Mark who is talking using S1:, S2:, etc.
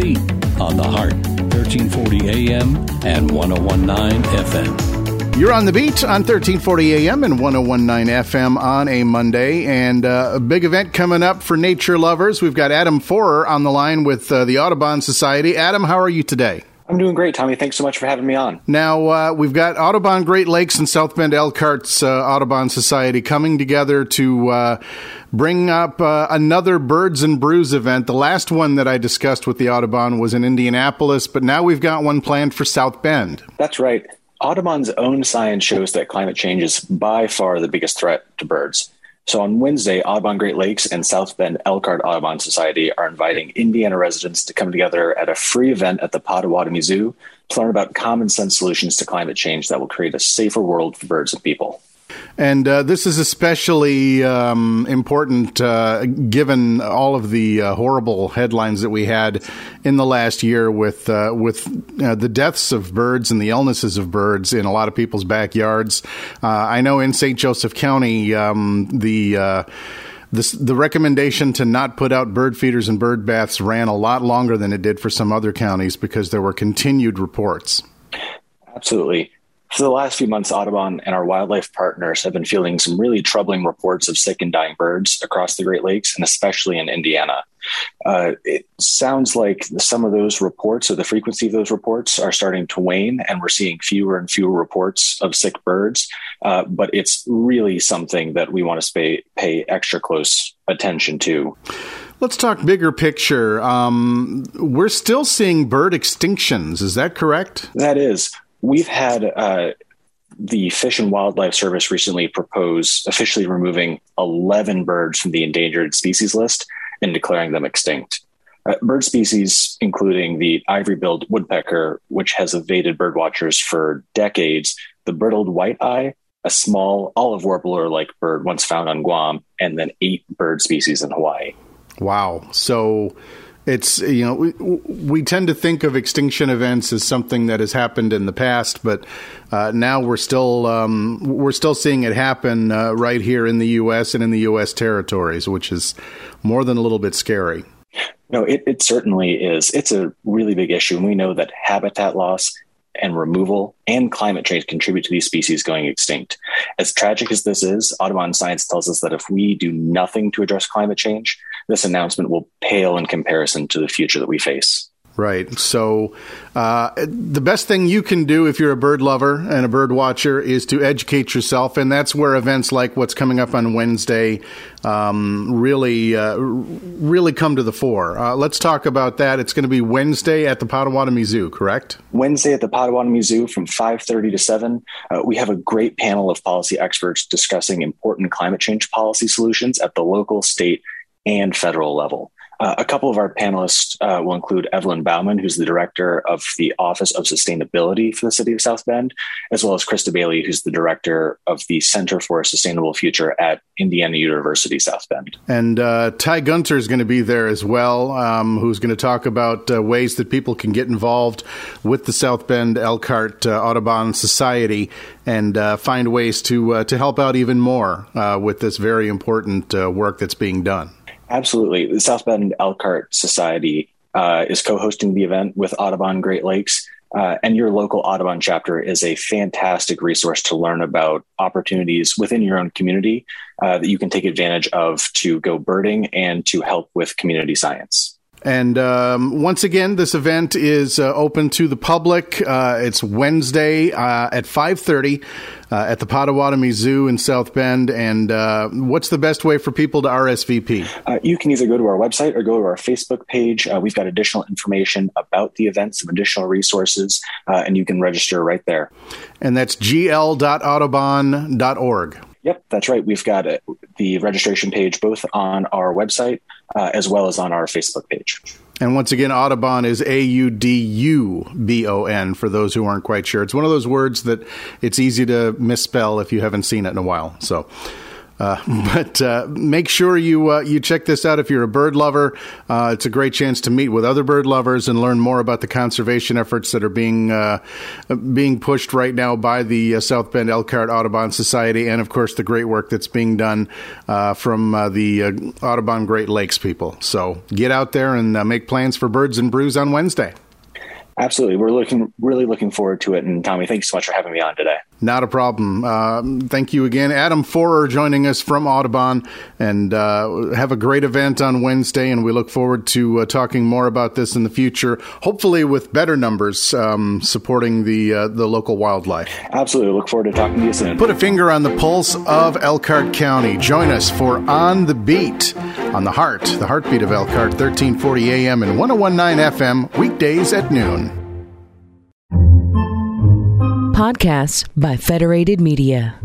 S1: On the Heart, 1340 AM and 1019 FM.
S2: You're on the beat on 1340 AM and 1019 FM on a Monday, and uh, a big event coming up for nature lovers. We've got Adam Forer on the line with uh, the Audubon Society. Adam, how are you today?
S3: I'm doing great, Tommy. Thanks so much for having me on.
S2: Now, uh, we've got Audubon Great Lakes and South Bend Elkhart's uh, Audubon Society coming together to uh, bring up uh, another Birds and Brews event. The last one that I discussed with the Audubon was in Indianapolis, but now we've got one planned for South Bend.
S3: That's right. Audubon's own science shows that climate change is by far the biggest threat to birds. So on Wednesday, Audubon Great Lakes and South Bend Elkhart Audubon Society are inviting Indiana residents to come together at a free event at the Potawatomi Zoo to learn about common sense solutions to climate change that will create a safer world for birds and people.
S2: And uh, this is especially um, important uh, given all of the uh, horrible headlines that we had in the last year with uh, with uh, the deaths of birds and the illnesses of birds in a lot of people's backyards. Uh, I know in St. Joseph County, um, the this, the recommendation to not put out bird feeders and bird baths ran a lot longer than it did for some other counties because there were continued reports.
S3: Absolutely. For the last few months, Audubon and our wildlife partners have been fielding some really troubling reports of sick and dying birds across the Great Lakes and especially in Indiana. Uh, it sounds like some of those reports or the frequency of those reports are starting to wane, and we're seeing fewer and fewer reports of sick birds. Uh, but it's really something that we want to pay, pay extra close attention to.
S2: Let's talk bigger picture. Um, we're still seeing bird extinctions. Is that correct?
S3: That is. We've had uh, the Fish and Wildlife Service recently propose officially removing 11 birds from the endangered species list and declaring them extinct. Uh, bird species, including the ivory billed woodpecker, which has evaded birdwatchers for decades, the bridled white-eye, a small olive warbler like bird once found on Guam, and then eight bird species in Hawaii.
S2: Wow. So it's you know we, we tend to think of extinction events as something that has happened in the past, but uh, now we're still um, we're still seeing it happen uh, right here in the U.S. and in the U.S. territories, which is more than a little bit scary.
S3: No, it, it certainly is. It's a really big issue, and we know that habitat loss and removal and climate change contribute to these species going extinct. As tragic as this is, Audubon science tells us that if we do nothing to address climate change, this announcement will pale in comparison to the future that we face.
S2: Right. So, uh, the best thing you can do if you're a bird lover and a bird watcher is to educate yourself, and that's where events like what's coming up on Wednesday um, really, uh, really come to the fore. Uh, let's talk about that. It's going to be Wednesday at the Potawatomi Zoo, correct?
S3: Wednesday at the Potawatomi Zoo from 5:30 to 7. Uh, we have a great panel of policy experts discussing important climate change policy solutions at the local, state, and federal level. Uh, a couple of our panelists uh, will include Evelyn Bauman, who's the director of the Office of Sustainability for the City of South Bend, as well as Krista Bailey, who's the director of the Center for a Sustainable Future at Indiana University South Bend.
S2: And uh, Ty Gunter is going to be there as well, um, who's going to talk about uh, ways that people can get involved with the South Bend Elkhart uh, Audubon Society and uh, find ways to to help out even more with this very important work that's being done.
S3: Absolutely. The South Bend Elkhart Society uh, is co hosting the event with Audubon Great Lakes. Uh, and your local Audubon chapter is a fantastic resource to learn about opportunities within your own community uh, that you can take advantage of to go birding and to help with community science.
S2: And um, once again, this event is uh, open to the public. Uh, it's Wednesday uh, at five thirty uh, at the Potawatomi Zoo in South Bend. And uh, what's the best way for people to RSVP?
S3: Uh, you can either go to our website or go to our Facebook page. we've got additional information about the event, some additional resources, and you can register right there.
S2: And that's gl.audubon.org.
S3: Yep, that's right. We've got the registration page both on our website uh, as well as on our Facebook page.
S2: And once again, Audubon is A U D U B O N for those who aren't quite sure. It's one of those words that it's easy to misspell if you haven't seen it in a while. So, Uh, but uh, make sure you uh, you check this out if you're a bird lover. Uh, it's a great chance to meet with other bird lovers and learn more about the conservation efforts that are being uh, being pushed right now by the South Bend Elkhart Audubon Society, and of course the great work that's being done from the Audubon Great Lakes people. So get out there and make plans for Birds and Brews on Wednesday.
S3: Absolutely. We're looking really looking forward to it. And Tommy, thanks so much for having me on today.
S2: Not a problem. Uh, thank you again. Adam Forer joining us from Audubon. And uh, have a great event on Wednesday. And we look forward to uh, talking more about this in the future, hopefully with better numbers um, supporting the, uh, the local wildlife.
S3: Absolutely. Look forward to talking to you soon.
S2: Put a finger on the pulse of Elkhart County. Join us for On the Beat on the Heart, the heartbeat of Elkhart, 1340 AM and 1019 FM, weekdays at noon.
S4: Podcasts by Federated Media.